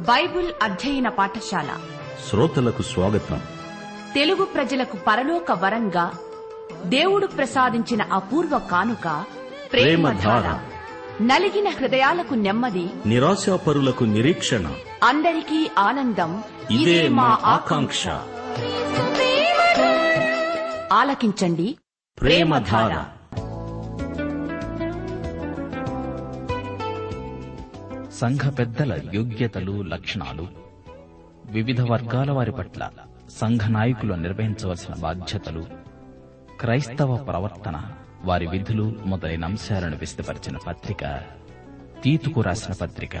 Bible అధ్యయన పాఠశాల. శ్రోతలకు స్వాగతం. తెలుగు ప్రజలకు పరలోక వరంగా దేవుడు ప్రసాదించిన అపూర్వ కానుక ప్రేమధార. నలిగిన హృదయాలకు నెమ్మది. నిరాశాపరులకు నిరీక్షణ. అందరికీ ఆనందం. ఇదే మా ఆకాంక్ష. ఆలకించండి. ప్రేమధార. సంఘ పెద్దల యోగ్యతలు లక్షణాలు వివిధ వర్గాల వారి పట్ల సంఘ నాయకులు నిర్వహించవలసిన బాధ్యతలు క్రైస్తవ ప్రవర్తన వారి విధులు మొదలైన అంశాలను విస్తపరిచిన పత్రిక తీతుకు రాసిన పత్రిక.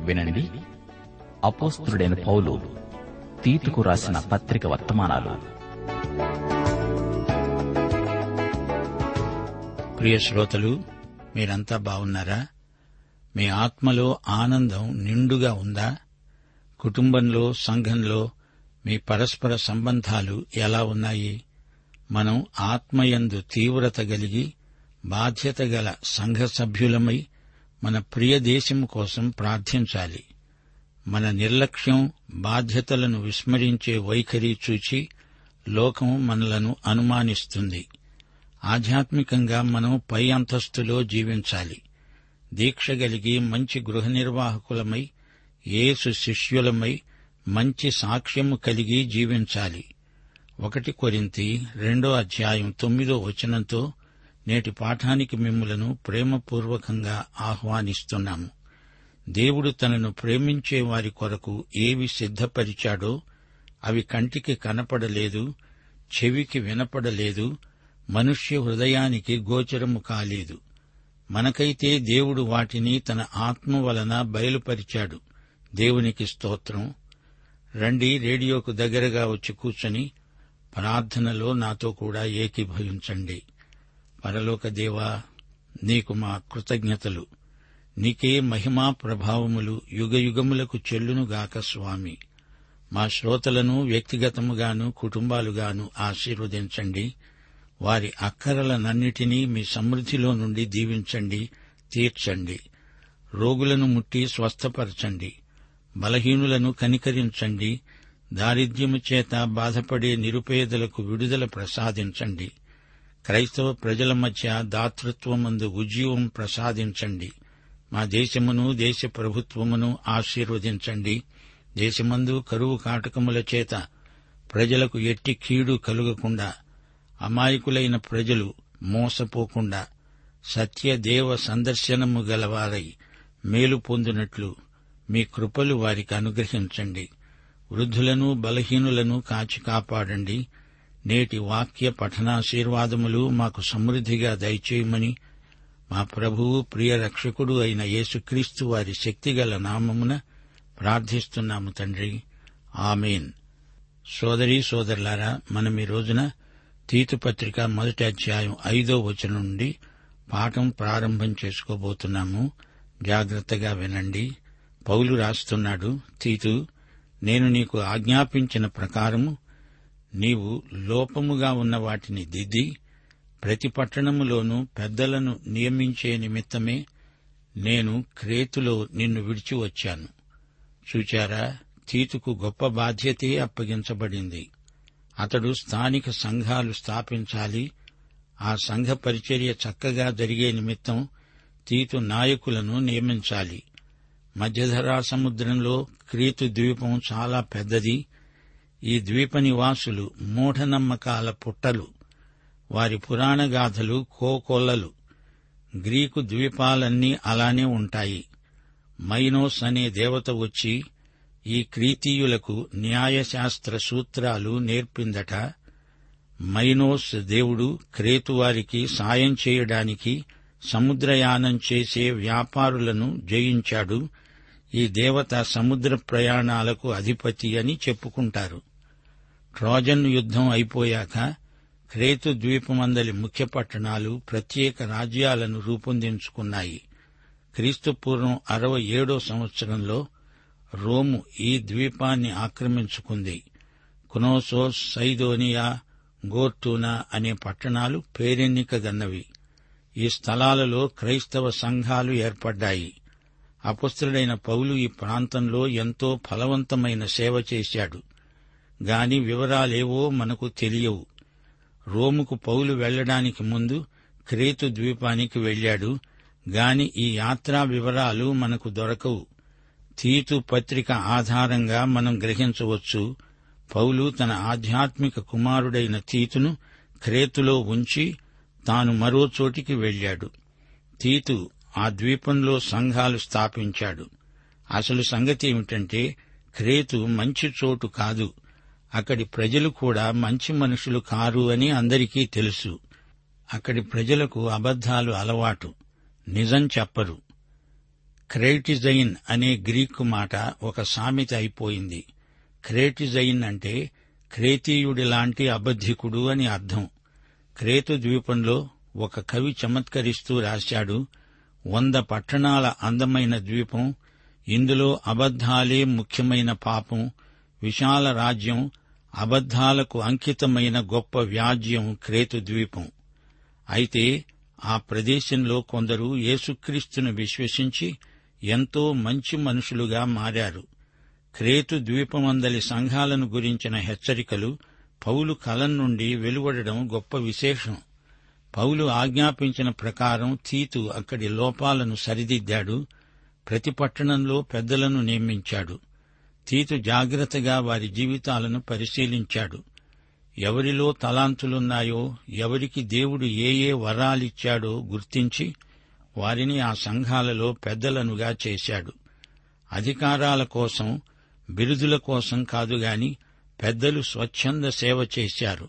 వినండి. అపోస్తుడైన పౌలు తీతుకు రాసిన పత్రిక వర్తమానాలు. ప్రియ శ్రోతలు మీరంతా బాగున్నారా? మీ ఆత్మలో ఆనందం నిండుగా ఉందా? కుటుంబంలో సంఘంలో మీ పరస్పర సంబంధాలు ఎలా ఉన్నాయి? మనం ఆత్మయందు తీవ్రత కలిగి బాధ్యత గల సంఘ సభ్యులమై మన ప్రియ దేశం కోసం ప్రార్థించాలి. మన నిర్లక్ష్యం బాధ్యతలను విస్మరించే వైఖరి చూచి లోకం మనలను అనుమానిస్తుంది. ఆధ్యాత్మికంగా మనం పై అంతస్తులో జీవించాలి. దీక్ష కలిగి మంచి గృహ నిర్వాహకులమై యేసు శిష్యులమై మంచి సాక్ష్యము కలిగి జీవించాలి. ఒకటి కొరింతి రెండో అధ్యాయం తొమ్మిదో వచనంతో నేటి పాఠానికి మిమ్మలను ప్రేమపూర్వకంగా ఆహ్వానిస్తున్నాము. దేవుడు తనను ప్రేమించే వారి కొరకు ఏవి సిద్ధపరిచాడో అవి కంటికి కనపడలేదు చెవికి వినపడలేదు మనుష్య హృదయానికి గోచరము కాలేదు. మనకైతే దేవుడు వాటిని తన ఆత్మ వలన బయలుపరిచాడు. దేవునికి స్తోత్రం. రండి రేడియోకు దగ్గరగా వచ్చి కూర్చొని ప్రార్థనలో నాతో కూడా ఏకీభవించండి. పరలోక దేవా నీకు మా కృతజ్ఞతలు. నీకే మహిమా ప్రభావములు యుగయుగములకు చెల్లునుగాక స్వామి. మా శ్రోతలను వ్యక్తిగతముగాను కుటుంబాలుగాను ఆశీర్వదించండి. వారి అక్కరలనన్నిటినీ మీ సమృద్ధిలో నుండి దీవించండి తీర్చండి. రోగులను ముట్టి స్వస్థపరచండి. బలహీనులను కనికరించండి. దారిద్ర్యము చేత బాధపడే నిరుపేదలకు విడుదల ప్రసాదించండి. క్రైస్తవ ప్రజల మధ్య దాతృత్వమందు ఉజ్జీవం ప్రసాదించండి. మా దేశమును దేశ ప్రభుత్వమును ఆశీర్వదించండి. దేశమందు కరువు కాటకముల చేత ప్రజలకు ఎట్టి కీడు కలుగకుండా అమాయకులైన ప్రజలు మోసపోకుండా సత్యదేవ సందర్శనము గలవారై మేలు పొందినట్లు మీ కృపలు వారికి అనుగ్రహించండి. వృద్ధులను బలహీనులను కాచి కాపాడండి. నేటి వాక్య పఠనాశీర్వాదములు మాకు సమృద్దిగా దయచేయమని మా ప్రభువు ప్రియ రక్షకుడు అయిన యేసుక్రీస్తు వారి శక్తిగల నామమున ప్రార్థిస్తున్నాము తండ్రి. ఆమెన్. సోదరీ సోదరులారా మనం ఈ రోజున తీతుపత్రిక మొదటి అధ్యాయం ఐదో వచనం నుండి పాఠం ప్రారంభం చేసుకోబోతున్నాము. జాగ్రత్తగా వినండి. పౌలు రాస్తున్నాడు తీతు నేను నీకు ఆజ్ఞాపించిన ప్రకారము నీవు లోపముగా ఉన్న వాటిని దిద్ది ప్రతి పట్టణములోనూ పెద్దలను నియమించే నిమిత్తమే నేను క్రేతులో నిన్ను విడిచి వచ్చాను. చూచారా? తీతుకు గొప్ప బాధ్యతే అప్పగించబడింది. అతడు స్థానిక సంఘాలు స్థాపించాలి. ఆ సంఘ పరిచర్య చక్కగా జరిగే నిమిత్తం తీతు నాయకులను నియమించాలి. మధ్యధరా సముద్రంలో క్రీతు ద్వీపం చాలా పెద్దది. ఈ ద్వీప నివాసులు మూఢనమ్మకాల పుట్టలు. వారి పురాణగాథలు కోకొల్లలు. గ్రీకు ద్వీపాలన్నీ అలానే ఉంటాయి. మైనోస్ అనే దేవత వచ్చి ఈ క్రీతీయులకు న్యాయశాస్త్ర సూత్రాలు నేర్పిందట. మైనోస్ దేవుడు క్రేతువారికి సాయం చేయడానికి సముద్రయానం చేసే వ్యాపారులను జయించాడు. ఈ దేవత సముద్ర ప్రయాణాలకు అధిపతి అని చెప్పుకుంటారు. ట్రోజన్ యుద్ధం అయిపోయాక క్రేతు ద్వీపమందలి ముఖ్య పట్టణాలు ప్రత్యేక రాజ్యాలను రూపొందించుకున్నాయి. క్రీస్తుపూర్వం అరవై ఏడో సంవత్సరంలో రోము ఈ ద్వీపాన్ని ఆక్రమించుకుంది. కునోసోస్ సైదోనియా గోర్టూనా అనే పట్టణాలు పేరెన్నికగన్నవి ఈ స్థలాలలో క్రైస్తవ సంఘాలు ఏర్పడ్డాయి. అపుస్తుడైన పౌలు ఈ ప్రాంతంలో ఎంతో ఫలవంతమైన సేవ చేశాడు. గాని వివరాలేవో మనకు తెలియవు. రోముకు పౌలు వెళ్ళడానికి ముందు క్రేతు ద్వీపానికి వెళ్ళాడు గాని ఈ యాత్రా వివరాలు మనకు దొరకవు. తీతు పత్రిక ఆధారంగా మనం గ్రహించవచ్చు. పౌలు తన ఆధ్యాత్మిక కుమారుడైన తీతును క్రేతులో ఉంచి తాను మరో చోటికి వెళ్ళాడు తీతు ఆ ద్వీపంలో సంఘాలు స్థాపించాడు. అసలు సంగతి ఏమిటంటే క్రేతు మంచి చోటు కాదు. అక్కడి ప్రజలు కూడా మంచి మనుషులు కారు అని అందరికీ తెలుసు. అక్కడి ప్రజలకు అబద్ధాలు అలవాటు. నిజం చెప్పరు. క్రేటిజైన్ అనే గ్రీకు మాట ఒక సామెత అయిపోయింది. క్రేటిజైన్ అంటే క్రేతీయుడి లాంటి అబద్ధికుడు అని అర్థం. క్రేతు ద్వీపంలో ఒక కవి చమత్కరిస్తూ రాశాడు వంద పట్టణాల అందమైన ద్వీపం ఇందులో అబద్ధాలే ముఖ్యమైన పాపం విశాల రాజ్యం అబద్ధాలకు అంకితమైన గొప్ప వ్యాజ్యం క్రేతు ద్వీపం. అయితే ఆ ప్రదేశంలో కొందరు యేసుక్రీస్తును విశ్వసించి ఎంతో మంచి మనుషులుగా మారారు. క్రేతు ద్వీపమందలి సంఘాలను గురించిన హెచ్చరికలు పౌలు కలం నుండి వెలువడడం గొప్ప విశేషం. పౌలు ఆజ్ఞాపించిన ప్రకారం తీతు అక్కడి లోపాలను సరిదిద్దాడు ప్రతి పట్టణంలో పెద్దలను నియమించాడు. తీతు జాగ్రత్తగా వారి జీవితాలను పరిశీలించాడు. ఎవరిలో తలాంతులున్నాయో ఎవరికి దేవుడు ఏ ఏ వరాలిచ్చాడో గుర్తించి వారిని ఆ సంఘాలలో పెద్దలనుగా చేశాడు. అధికారాల కోసం బిరుదుల కోసం కాదుగాని పెద్దలు స్వచ్ఛంద సేవ చేశారు.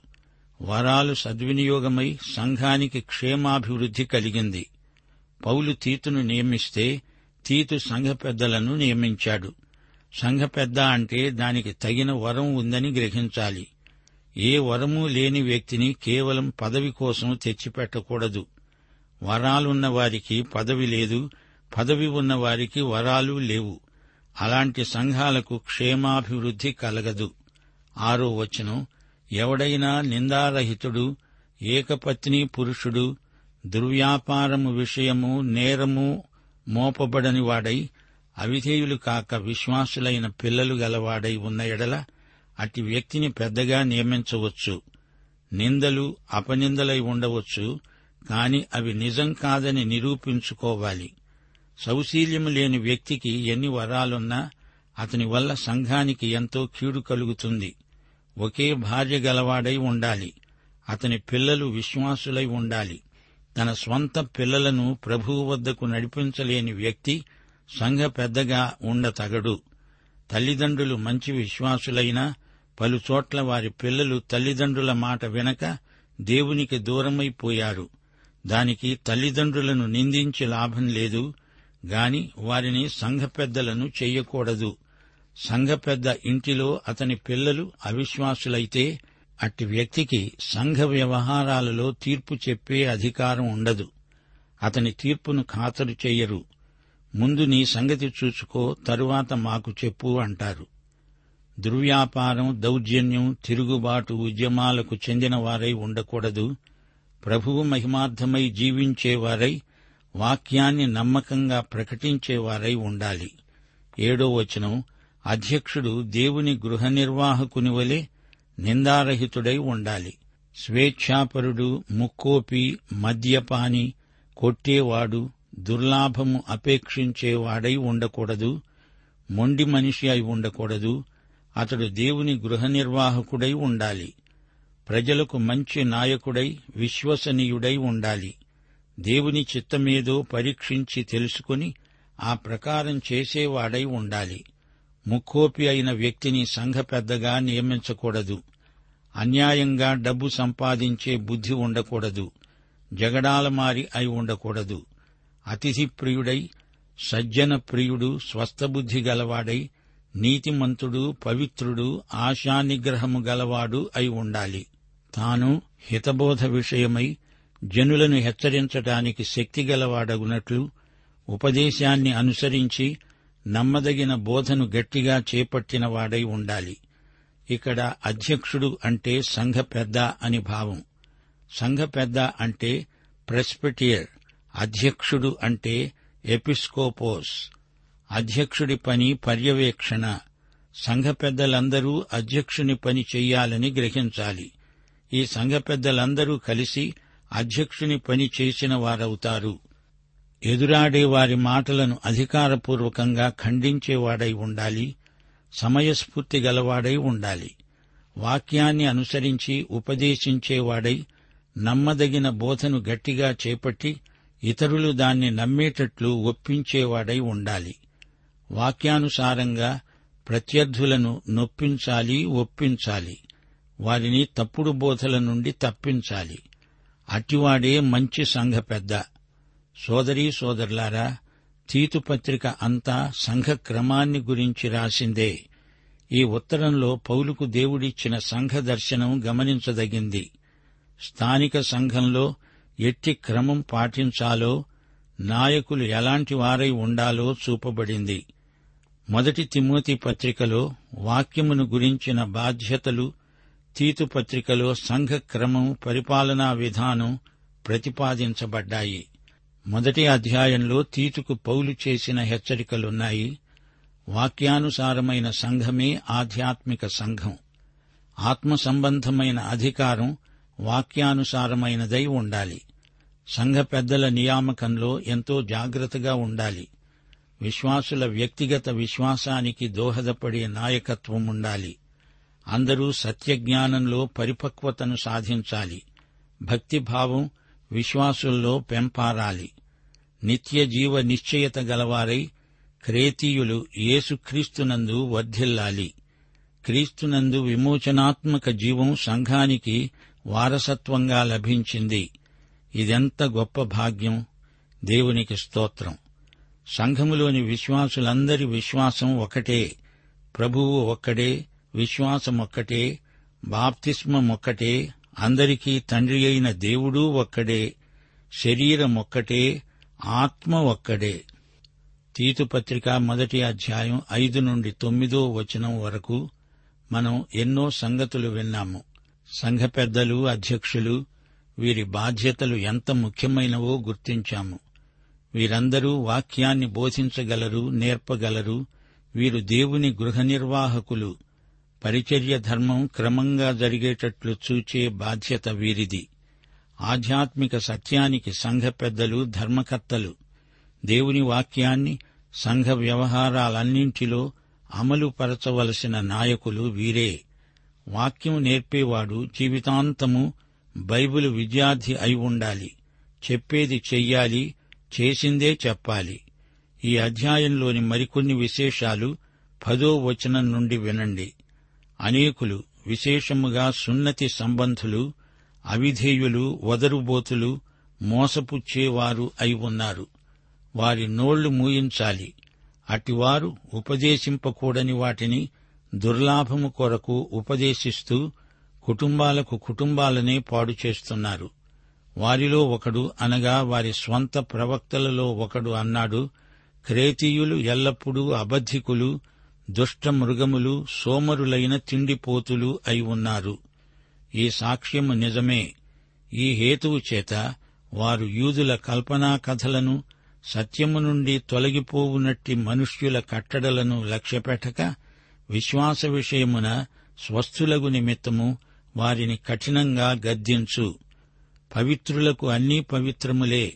వరాలు సద్వినియోగమై సంఘానికి క్షేమాభివృద్ధి కలిగింది. పౌలు తీతును నియమిస్తే తీతు సంఘ పెద్దలను నియమించాడు. సంఘ పెద్ద అంటే దానికి తగిన వరం ఉందని గ్రహించాలి. ఏ వరము లేని వ్యక్తిని కేవలం పదవి కోసం తెచ్చిపెట్టకూడదు. వరాలున్న వారికి పదవి లేదు పదవి ఉన్న వారికి వరాలు లేవు. అలాంటి సంఘాలకు క్షేమాభివృద్ధి కలగదు. ఆరో వచనం ఎవడైనా నిందారహితుడు ఏకపత్ని పురుషుడు దుర్వ్యాపారము విషయము నేరము మోపబడని వాడై అవిధేయులు కాక విశ్వాసులైన పిల్లలు గలవాడై ఉన్న ఎడల అట్టి వ్యక్తిని పెద్దగా నియమించవచ్చు. నిందలు అపనిందలై ఉండవచ్చు. కాని అవి నిజం కాదని నిరూపించుకోవాలి. సౌశీల్యం లేని వ్యక్తికి ఎన్ని వరాలున్నా అతని వల్ల సంఘానికి ఎంతో కీడు కలుగుతుంది. ఒకే భార్య గలవాడై ఉండాలి. అతని పిల్లలు విశ్వాసులై ఉండాలి. తన స్వంత పిల్లలను ప్రభువు వద్దకు నడిపించలేని వ్యక్తి సంఘ పెద్దగా ఉండతగడు. తల్లిదండ్రులు మంచి విశ్వాసులైనా పలుచోట్ల వారి పిల్లలు తల్లిదండ్రుల మాట వినక దేవునికి దూరమైపోయారు. దానికి తల్లిదండ్రులను నిందించి లాభం లేదు గాని వారిని సంఘ పెద్దలను చెయ్యకూడదు. సంఘ పెద్ద ఇంటిలో అతని పిల్లలు అవిశ్వాసులైతే అట్టి వ్యక్తికి సంఘ వ్యవహారాలలో తీర్పు చెప్పే అధికారం ఉండదు. అతని తీర్పును ఖాతరు చెయ్యరు. ముందు నీ సంగతి చూసుకో తరువాత మాకు చెప్పు అంటారు. దుర్వ్యాపారం దౌర్జన్యం తిరుగుబాటు ఉద్యమాలకు చెందిన వారై ఉండకూడదు. ప్రభువు మహిమార్థమై జీవించేవారై వాక్యాన్ని నమ్మకంగా ప్రకటించేవారై ఉండాలి. ఏడో వచనం అధ్యక్షుడు దేవుని గృహ నిర్వాహకుని వలె నిందారహితుడై ఉండాలి. స్వేచ్ఛాపరుడు ముక్కోపి మద్యపాని కొట్టేవాడు దుర్లాభము అపేక్షించేవాడై ఉండకూడదు మొండి మనిషి అయి ఉండకూడదు అతడు దేవుని గృహ నిర్వాహకుడై ఉండాలి. ప్రజలకు మంచి నాయకుడై విశ్వసనీయుడై ఉండాలి. దేవుని చిత్తమేదో పరీక్షించి తెలుసుకుని ఆ ప్రకారం చేసేవాడై ఉండాలి. ముక్కోపి అయిన వ్యక్తిని సంఘ పెద్దగా నియమించకూడదు. అన్యాయంగా డబ్బు సంపాదించే బుద్ధి ఉండకూడదు. జగడాలమారి అయి ఉండకూడదు. అతిథి ప్రియుడై సజ్జన ప్రియుడు స్వస్థబుద్ధి గలవాడై నీతిమంతుడు పవిత్రుడు ఆశానిగ్రహము గలవాడు అయి ఉండాలి. తాను హితబోధ విషయమై జనులను హెచ్చరించటానికి శక్తిగలవాడగునట్లు ఉపదేశాన్ని అనుసరించి నమ్మదగిన బోధను గట్టిగా చేపట్టిన వాడై ఉండాలి. ఇక్కడ అధ్యక్షుడు అంటే సంఘ పెద్ద అని భావం. సంఘ పెద్ద అంటే ప్రెస్పెటియర్ అధ్యక్షుడు అంటే ఎపిస్కోపోస్. అధ్యక్షుడి పని పర్యవేక్షణ. సంఘ పెద్దలందరూ అధ్యక్షుని పని చెయ్యాలని గ్రహించాలి. ఈ సంఘ పెద్దలందరూ కలిసి అధ్యక్షుని పని చేసిన వారవుతారు. ఎదురాడే వారి మాటలను అధికారపూర్వకంగా ఖండించేవాడై ఉండాలి. సమయస్ఫూర్తి గలవాడై ఉండాలి. వాక్యాన్ని అనుసరించి ఉపదేశించేవాడై నమ్మదగిన బోధను గట్టిగా చేపట్టి ఇతరులు దాన్ని నమ్మేటట్లు ఒప్పించేవాడై ఉండాలి. వాక్యానుసారంగా ప్రత్యర్థులను నొప్పించాలి ఒప్పించాలి. వారిని తప్పుడు బోధల నుండి తప్పించాలి. అటివాడే మంచి సంఘ పెద్ద. సోదరీ సోదరులారా తీతుపత్రిక అంతా సంఘ క్రమాన్ని గురించి రాసిందే. ఈ ఉత్తరంలో పౌలుకు దేవుడిచ్చిన సంఘ దర్శనం గమనించదగింది. స్థానిక సంఘంలో ఎట్టి క్రమం పాటించాలో నాయకులు ఎలాంటి వారై ఉండాలో చూపబడింది. మొదటి తిమోతి పత్రికలో వాక్యమును గురించిన బాధ్యతలు తీతు పత్రికలో సంఘ క్రమం పరిపాలనా విధానం ప్రతిపాదించబడ్డాయి. మొదటి అధ్యాయంలో తీతుకు పౌలు చేసిన హెచ్చరికలున్నాయి. వాక్యానుసారమైన సంఘమే ఆధ్యాత్మిక సంఘం. ఆత్మ సంబంధమైన అధికారం వాక్యానుసారమైనదై ఉండాలి. సంఘ పెద్దల నియామకంలో ఎంతో జాగ్రత్తగా ఉండాలి. విశ్వాసుల వ్యక్తిగత విశ్వాసానికి దోహదపడే నాయకత్వం ఉండాలి అందరూ సత్యజ్ఞానంలో పరిపక్వతను సాధించాలి. భక్తిభావం విశ్వాసుల్లో పెంపారాలి. నిత్య జీవ నిశ్చయత గలవారై క్రేతీయులు యేసుక్రీస్తునందు వర్ధిల్లాలి. క్రీస్తునందు విమోచనాత్మక జీవం సంఘానికి వారసత్వంగా లభించింది. ఇదెంత గొప్ప భాగ్యం! దేవునికి స్తోత్రం! సంఘములోని విశ్వాసులందరి విశ్వాసం ఒకటే. ప్రభువు ఒక్కడే విశ్వాసం ఒక్కటే బాప్తిస్మం ఒక్కటే అందరికీ తండ్రి అయిన దేవుడూ ఒక్కడే శరీరం ఒక్కటే ఆత్మ ఒక్కడే తీతుపత్రిక మొదటి అధ్యాయం ఐదు నుండి తొమ్మిదో వచనం వరకు మనం ఎన్నో సంగతులు విన్నాము. సంఘ పెద్దలు అధ్యక్షులు వీరి బాధ్యతలు ఎంత ముఖ్యమైనవో గుర్తించాము. వీరందరూ వాక్యాన్ని బోధించగలరు నేర్పగలరు వీరు దేవుని గృహ నిర్వాహకులు. పరిచర్య ధర్మం క్రమంగా జరిగేటట్లు చూచే బాధ్యత వీరిది. ఆధ్యాత్మిక సత్యానికి సంఘ పెద్దలు ధర్మకర్తలు. దేవుని వాక్యాన్ని సంఘ వ్యవహారాలన్నింటిలో అమలుపరచవలసిన నాయకులు వీరే. వాక్యం నేర్పేవాడు జీవితాంతము బైబిల్ విద్యార్థి అయి ఉండాలి. చెప్పేది చెయ్యాలి చేసిందే చెప్పాలి. ఈ అధ్యాయంలోని మరికొన్ని విశేషాలు పదో వచనం నుండి వినండి. అనేకులు విశేషముగా సున్నతి సంబంధులు అవిధేయులు వదరుబోతులు మోసపుచ్చేవారు అయి ఉన్నారు. వారి నోళ్ళు మూయించాలి. అటివారు ఉపదేశింపకూడని వాటిని దుర్లాభము కొరకు ఉపదేశిస్తూ కుటుంబాలకు కుటుంబాలనే పాడు చేస్తున్నారు. వారిలో ఒకడు అనగా వారి స్వంత ప్రవక్తలలో ఒకడు అన్నాడు క్రేతీయులు ఎల్లప్పుడూ అబద్ధికులు దుష్ట మృగములు సోమరులైన తిండిపోతులు అయి ఉన్నారు. ఈ సాక్ష్యము నిజమే. ఈ హేతువు చేత వారు యూదుల కల్పనా కథలను సత్యము నుండి తొలగిపోవునట్టి మనుష్యుల కట్టడలను లక్ష్యపెట్టక విశ్వాస విషయమున స్వస్థులగు నిమిత్తము వారిని కఠినంగా గద్దించు. పవిత్రులకు అన్నీ పవిత్రములే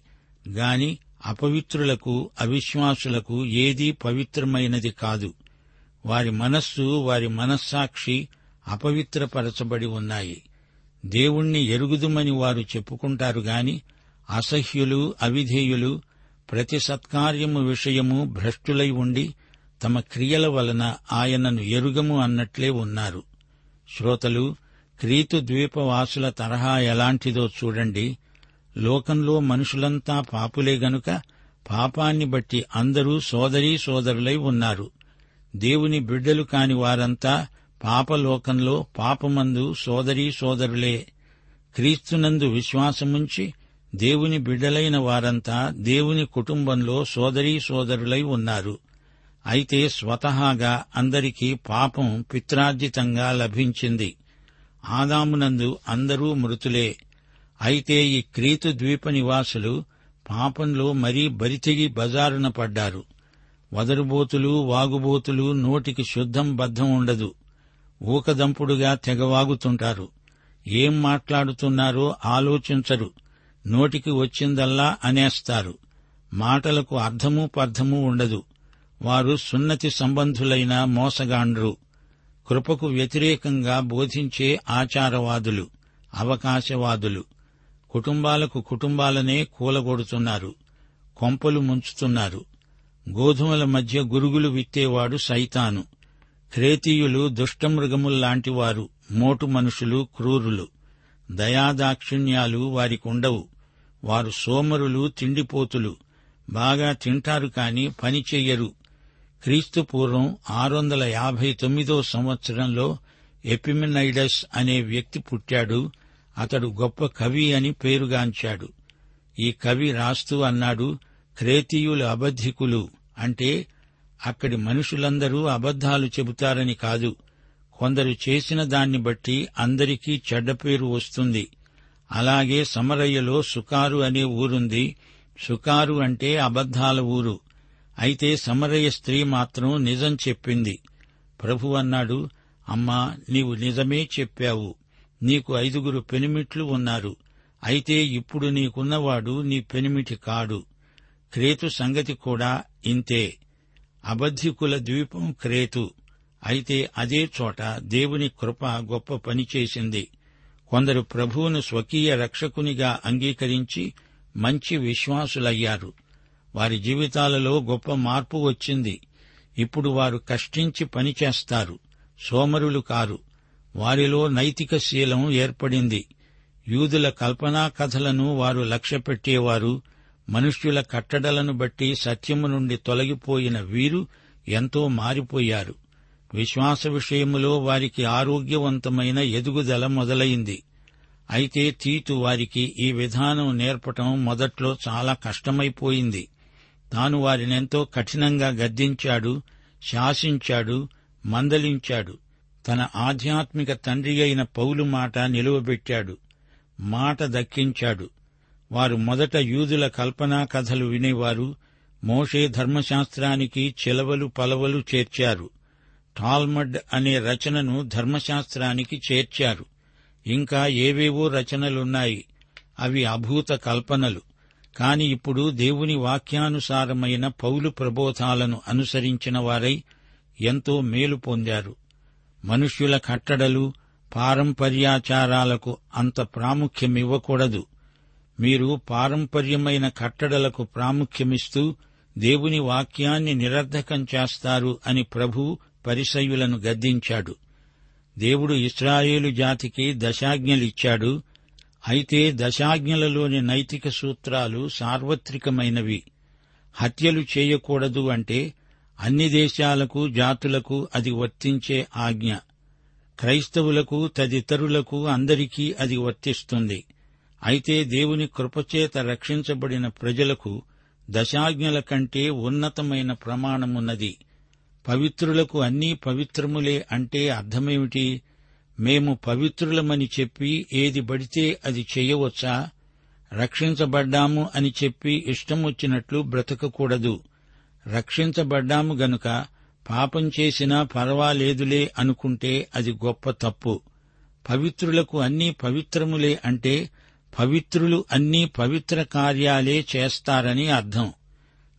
గాని అపవిత్రులకు అవిశ్వాసులకు ఏదీ పవిత్రమైనది కాదు. వారి మనస్సు వారి మనస్సాక్షి అపవిత్రపరచబడి ఉన్నాయి. దేవుణ్ణి ఎరుగుదుమని వారు చెప్పుకుంటారు గాని అసహ్యులు అవిధేయులు ప్రతి సత్కార్యము విషయము భ్రష్టులై ఉండి తమ క్రియల వలన ఆయనను ఎరుగము అన్నట్లే ఉన్నారు. శ్రోతలు క్రీతు ద్వీపవాసుల తరహా ఎలాంటిదో చూడండి. లోకంలో మనుషులంతా పాపులే గనుక పాపాన్ని బట్టి అందరూ సోదరీ సోదరులై ఉన్నారు. దేవుని బిడ్డలు కాని వారంతా పాపలోకంలో పాపమందు సోదరీ సోదరులే. క్రీస్తునందు విశ్వాసముంచి దేవుని బిడ్డలైన వారంతా దేవుని కుటుంబంలో సోదరీ సోదరులై ఉన్నారు. అయితే స్వతహాగా అందరికీ పాపం పిత్రార్జితంగా లభించింది. ఆదామునందు అందరూ మృతులే. అయితే ఈ క్రీతు ద్వీప నివాసులు పాపంలో మరీ బరితెగి బజారున పడ్డారు. వదరుబోతులు వాగుబోతులు నోటికి శుద్ధం బద్ధం ఉండదు. ఊకదంపుడుగా తెగవాగుతుంటారు ఏం మాట్లాడుతున్నారో ఆలోచించరు. నోటికి వచ్చిందల్లా అనేస్తారు. మాటలకు అర్థమూ పర్థమూ ఉండదు. వారు సున్నతి సంబంధులైన మోసగాండ్రు. కృపకు వ్యతిరేకంగా బోధించే ఆచారవాదులు అవకాశవాదులు. కుటుంబాలకు కుటుంబాలనే కూలగొడుతున్నారు. కొంపలు ముంచుతున్నారు. గోధుమల మధ్య గురుగులు విత్తేవాడు సైతాను. క్రేతీయులు దుష్టమృగముల్లాంటివారు మోటు మనుషులు క్రూరులు. దయాదాక్షిణ్యాలు వారికుండవు. వారు సోమరులు తిండిపోతులు. బాగా తింటారు కాని పని చెయ్యరు. క్రీస్తు పూర్వం ఆరు వందల యాభై తొమ్మిదో సంవత్సరంలో ఎపిమినైడస్ అనే వ్యక్తి పుట్టాడు. అతడు గొప్ప కవి అని పేరుగాంచాడు. ఈ కవి రాస్తూ అన్నాడు క్రేతీయులు అబద్ధికులు. అంటే అక్కడి మనుషులందరూ అబద్ధాలు చెబుతారని కాదు. కొందరు చేసిన దాన్ని బట్టి అందరికీ చెడ్డ పేరు వస్తుంది. అలాగే సమరయ్యలో సుకారు అనే ఊరుంది. సుకారు అంటే అబద్ధాల ఊరు. అయితే సమరయ్య స్త్రీ మాత్రం నిజం చెప్పింది. ప్రభు అన్నాడు అమ్మా నీవు నిజమే చెప్పావు. నీకు ఐదుగురు పెనిమిట్లు ఉన్నారు. అయితే ఇప్పుడు నీకున్నవాడు నీ పెనిమిటి కాడు. క్రేతు సంగతి కూడా ఇంతే. అబద్ధికుల ద్వీపం క్రేతు. అయితే అదే చోట దేవుని కృప గొప్ప పని చేసింది. కొందరు ప్రభువును స్వకీయ రక్షకునిగా అంగీకరించి మంచి విశ్వాసులయ్యారు. వారి జీవితాలలో గొప్ప మార్పు వచ్చింది. ఇప్పుడు వారు కష్టించి పనిచేస్తారు సోమరులు కారు. వారిలో నైతిక శీలం ఏర్పడింది. యూదుల కల్పనా కథలను వారు లక్ష్యపెట్టేవారు. మనుష్యుల కట్టడలను బట్టి సత్యము నుండి తొలగిపోయిన వీరు ఎంతో మారిపోయారు. విశ్వాస విషయములో వారికి ఆరోగ్యవంతమైన ఎదుగుదల మొదలైంది. అయితే తీతు వారికి ఈ విధానం నేర్పటం మొదట్లో చాలా కష్టమైపోయింది. తాను వారినెంతో కఠినంగా గద్దించాడు శాసించాడు మందలించాడు. తన ఆధ్యాత్మిక తండ్రి అయిన పౌలు మాట నిలువబెట్టాడు. మాట దక్కించాడు. వారు మొదట యూదుల కల్పనా కథలు వినేవారు. మోషే ధర్మశాస్త్రానికి చిలవలు పలవలు చేర్చారు. టాల్మడ్ అనే రచనను ధర్మశాస్త్రానికి చేర్చారు. ఇంకా ఏవేవో రచనలున్నాయి. అవి అభూత కల్పనలు. కాని ఇప్పుడు దేవుని వాక్యానుసారమైన పౌలు ప్రబోధాలను అనుసరించిన వారై ఎంతో మేలు పొందారు. మనుష్యుల కట్టడలు పారంపర్యాచారాలకు అంత ప్రాముఖ్యమివ్వకూడదు. మీరు పారంపర్యమైన కట్టడలకు ప్రాముఖ్యమిస్తూ దేవుని వాక్యాన్ని నిరర్ధకం చేస్తారు అని ప్రభు పరిసయులను గద్దించాడు. దేవుడు ఇస్రాయేలు జాతికి దశాజ్ఞలిచ్చాడు. అయితే దశాజ్ఞలలోని నైతిక సూత్రాలు సార్వత్రికమైనవి. హత్యలు చేయకూడదు అంటే అన్ని దేశాలకు జాతులకు అది వర్తించే ఆజ్ఞ. క్రైస్తవులకు తదితరులకు అందరికీ అది వర్తిస్తుంది. అయితే దేవుని కృపచేత రక్షించబడిన ప్రజలకు దశాజ్ఞల కంటే ఉన్నతమైన ప్రమాణమున్నది. పవిత్రులకు అన్నీ పవిత్రములే అంటే అర్థమేమిటి? మేము పవిత్రులమని చెప్పి ఏది పడితే అది చేయవచ్చా? రక్షించబడ్డాము అని చెప్పి ఇష్టమొచ్చినట్లు బ్రతకకూడదు. రక్షించబడ్డాము గనుక పాపం చేసినా పర్వాలేదులే అనుకుంటే అది గొప్ప తప్పు. పవిత్రులకు అన్నీ పవిత్రములే అంటే పవిత్రులు అన్నీ పవిత్ర కార్యాలే చేస్తారని అర్థం.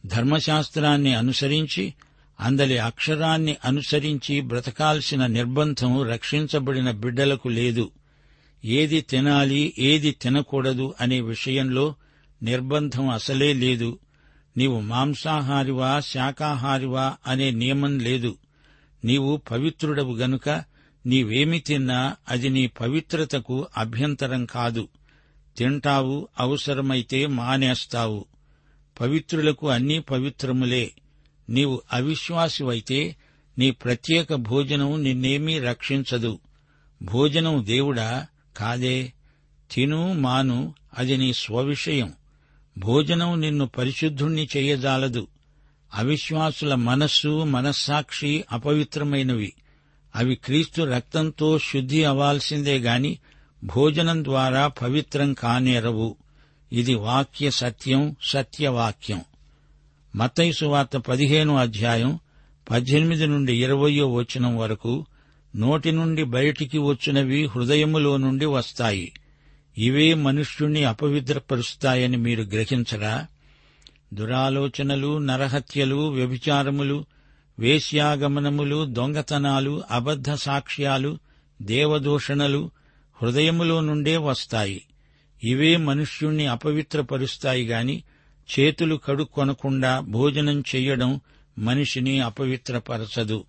ధర్మశాస్త్రాన్ని అనుసరించి అందలి అక్షరాన్ని అనుసరించి బ్రతకాల్సిన నిర్బంధం రక్షించబడిన బిడ్డలకు లేదు. ఏది తినాలి ఏది తినకూడదు అనే విషయంలో నిర్బంధం అసలే లేదు. నీవు మాంసాహారివా శాకాహారివా అనే నియమం లేదు. నీవు పవిత్రుడవు గనుక నీవేమి తిన్నా అది నీ పవిత్రతకు అభ్యంతరం కాదు. తింటావు అవసరమైతే మానేస్తావు. పవిత్రులకు అన్నీ పవిత్రములే. నీవు అవిశ్వాసివైతే నీ ప్రత్యేక భోజనం నిన్నేమీ రక్షించదు. భోజనం దేవుడా కాదే. తిను మాను అది నీ స్వవిషయం. భోజనం నిన్ను పరిశుద్ధుణ్ణి చేయజాలదు. అవిశ్వాసుల మనస్సు మనస్సాక్షి అపవిత్రమైనవి. అవి క్రీస్తు రక్తంతో శుద్ధి అవ్వాల్సిందే గాని భోజనం ద్వారా పవిత్రం కానేరవు. ఇది వాక్య సత్యం సత్యవాక్యం. మతైసు వార్త పదిహేను అధ్యాయం పద్దెనిమిది నుండి ఇరవయో వచనం వరకు నోటి నుండి బయటికి వచ్చినవి హృదయములో నుండి వస్తాయి. ఇవే మనుష్యుణ్ణి అపవిత్రపరుస్తాయని మీరు గ్రహించరా? దురాలోచనలు నరహత్యలు వ్యభిచారములు వేశ్యాగమనములు దొంగతనాలు అబద్ధ సాక్ష్యాలు దేవదూషణలు హృదయములో నుండే వస్తాయి. ఇవే మనుష్యుణ్ణి అపవిత్రపరుస్తాయి గాని చేతులు కడుక్కొనకుండా భోజనం చెయ్యడం మనిషిని అపవిత్రపరచదు.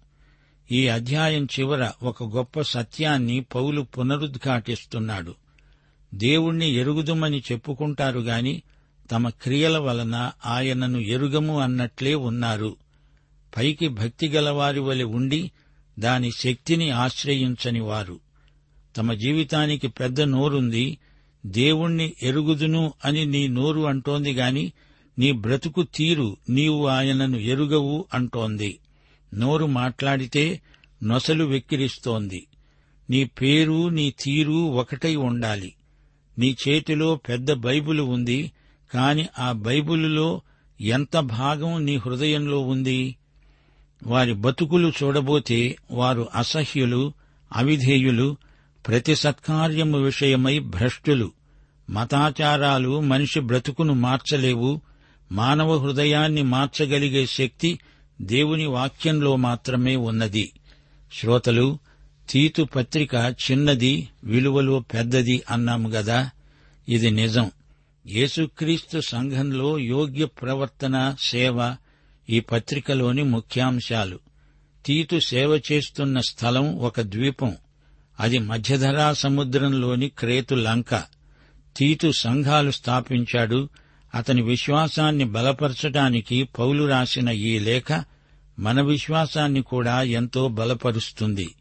ఈ అధ్యాయం చివర ఒక గొప్ప సత్యాన్ని పౌలు పునరుద్ఘాటిస్తున్నాడు. దేవుణ్ణి ఎరుగుదుమని చెప్పుకుంటారు గాని తమ క్రియల వలన ఆయనను ఎరుగము అన్నట్లే ఉన్నారు. పైకి భక్తి గలవారి వలె ఉండి దాని శక్తిని ఆశ్రయించని వారు. తమ జీవితానికి పెద్ద నోరుంది దేవుణ్ణి ఎరుగుదును అని నీ నోరు అంటోంది గాని నీ బ్రతుకు తీరు నీవు ఆయనను ఎరుగవు అంటోంది. నోరు మాట్లాడితే నొసలు వెక్కిరిస్తోంది. నీ పేరు నీ తీరు ఒకటై ఉండాలి. నీ చేతిలో పెద్ద బైబిలు ఉంది కాని ఆ బైబిలులో ఎంత భాగం నీ హృదయంలో ఉంది? వారి బతుకులు చూడబోతే వారు అసహ్యులు అవిధేయులు ప్రతి సత్కార్యము విషయమై భ్రష్టులు మతాచారాలు మనిషి బ్రతుకును మార్చలేవు మానవ హృదయాన్ని మార్చగలిగే శక్తి దేవుని వాక్యంలో మాత్రమే ఉన్నది. శ్రోతలు తీతు పత్రిక చిన్నది విలువలో పెద్దది అన్నాము గదా. ఇది నిజం. యేసుక్రీస్తు సంఘంలో యోగ్య ప్రవర్తన సేవ ఈ పత్రికలోని ముఖ్యాంశాలు. తీతు సేవ చేస్తున్న స్థలం ఒక ద్వీపం. అది మధ్యధరా సముద్రంలోని క్రేతు లంక. తీతు సంఘాలు స్థాపించాడు. అతని విశ్వాసాన్ని బలపరచడానికి పౌలు రాసిన ఈ లేఖ మన విశ్వాసాన్ని కూడా ఎంతో బలపరుస్తుంది.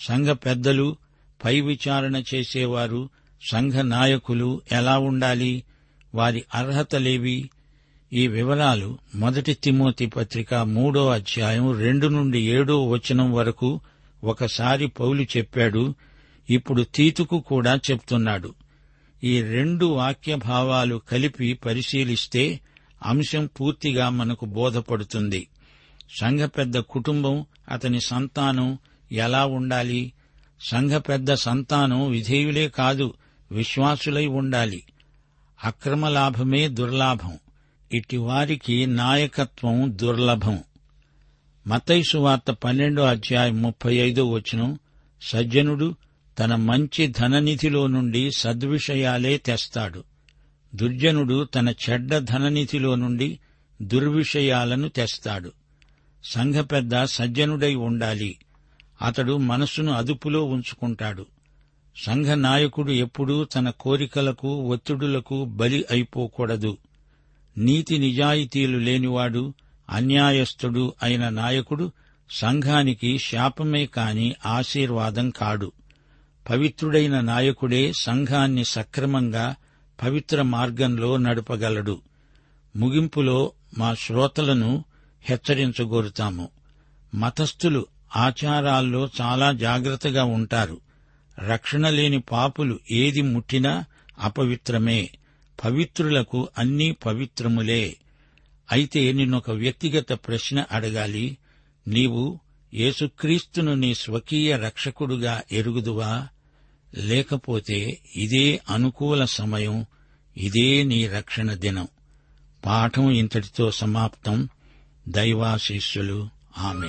సంఘ పెద్దలు పై విచారణ చేసేవారు సంఘ నాయకులు ఎలా ఉండాలి? వారి అర్హతలేవి? ఈ వివరాలు మొదటి తిమోతి పత్రిక మూడో అధ్యాయం రెండు నుండి ఏడో వచనం వరకు ఒకసారి పౌలు చెప్పాడు ఇప్పుడు తీతుకు కూడా చెప్తున్నాడు. ఈ రెండు వాక్య భావాలు కలిపి పరిశీలిస్తే అంశం పూర్తిగా మనకు బోధపడుతుంది. సంఘ పెద్ద కుటుంబం అతని సంతానం ఎలా ఉండాలి? సంఘ పెద్ద సంతానం విధేయులే కాదు విశ్వాసులై ఉండాలి. అక్రమ లాభమే దుర్లాభం. ఇట్టి వారికి నాయకత్వం దుర్లభం. మతైసు వార్త పన్నెండో అధ్యాయం ముప్పై ఐదో వచనం సజ్జనుడు తన మంచి ధననిధిలో నుండి సద్విషయాలే తెస్తాడు. దుర్జనుడు తన చెడ్డ ధననిధిలో నుండి దుర్విషయాలను తెస్తాడు. సంఘ పెద్ద సజ్జనుడై ఉండాలి. అతడు మనస్సును అదుపులో ఉంచుకుంటాడు. సంఘ నాయకుడు ఎప్పుడూ తన కోరికలకు ఒత్తిడులకు బలి అయిపోకూడదు. నీతి నిజాయితీలు లేనివాడు అన్యాయస్థుడు అయిన నాయకుడు సంఘానికి శాపమే కాని ఆశీర్వాదం కాడు. పవిత్రుడైన నాయకుడే సంఘాన్ని సక్రమంగా పవిత్ర మార్గంలో నడపగలడు. ముగింపులో మా శ్రోతలను హెచ్చరించగోరుతాము. మతస్థులు ఆచారాల్లో చాలా జాగ్రత్తగా ఉంటారు. రక్షణ లేని పాపులు ఏది ముట్టినా అపవిత్రమే. పవిత్రులకు అన్నీ పవిత్రములే. అయితే నిన్నొక వ్యక్తిగత ప్రశ్న అడగాలి. నీవు యేసుక్రీస్తును నీ స్వకీయ రక్షకుడుగా ఎరుగుదువా? లేకపోతే ఇదే అనుకూల సమయం ఇదే నీ రక్షణ దినం. పాఠం ఇంతటితో సమాప్తం. దైవాశీస్సులు. ఆమె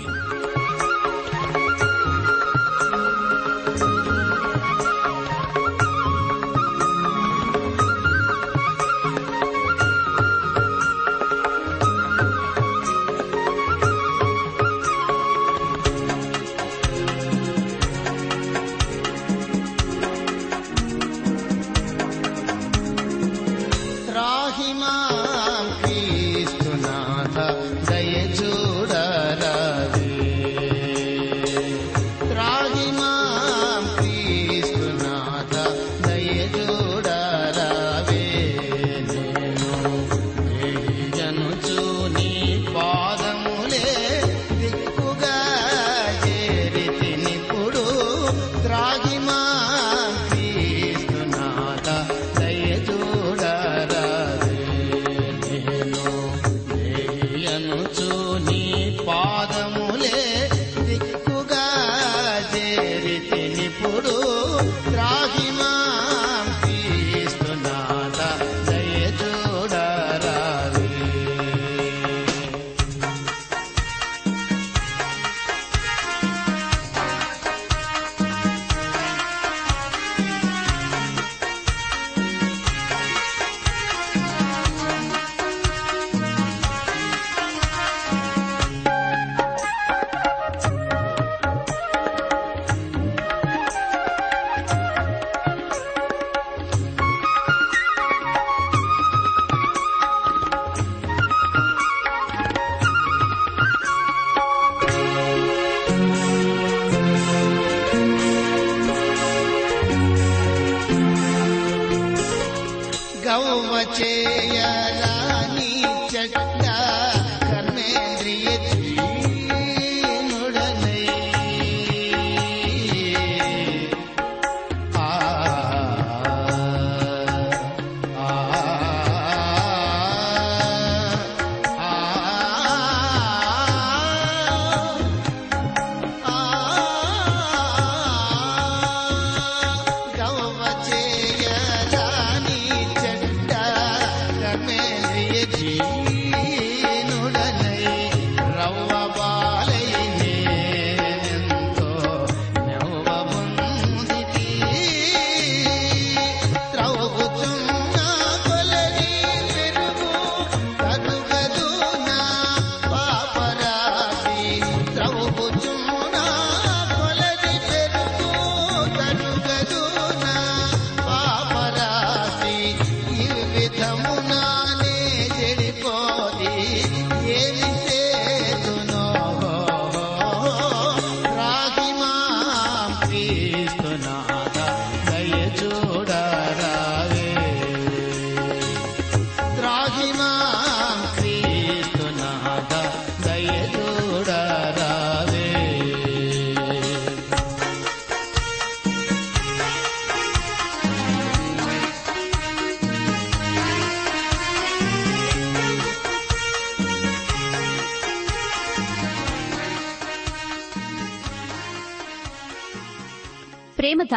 சௌவச்சேயரான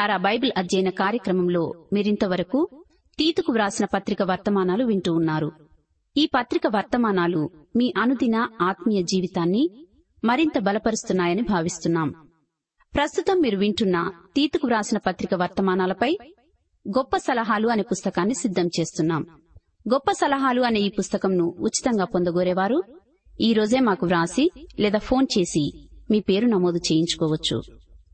ప్రేమధార బైబిల్ అధ్యయన కార్యక్రమంలో మీరింతవరకు తీతుకు వ్రాసిన పత్రిక వర్తమానాలు వింటూ ఉన్నారు. ఈ పత్రిక వర్తమానాలు మీ అనుదిన ఆత్మీయ జీవితాన్ని మరింత బలపరుస్తున్నాయని భావిస్తున్నాం. ప్రస్తుతం మీరు వింటున్న తీతుకు వ్రాసిన పత్రిక వర్తమానాలపై గొప్ప సలహాలు అనే పుస్తకాన్ని సిద్ధం చేస్తున్నాం. గొప్ప సలహాలు అనే ఈ పుస్తకంను ఉచితంగా పొందగోరేవారు ఈ రోజే మాకు వ్రాసి లేదా ఫోన్ చేసి మీ పేరు నమోదు చేయించుకోవచ్చు.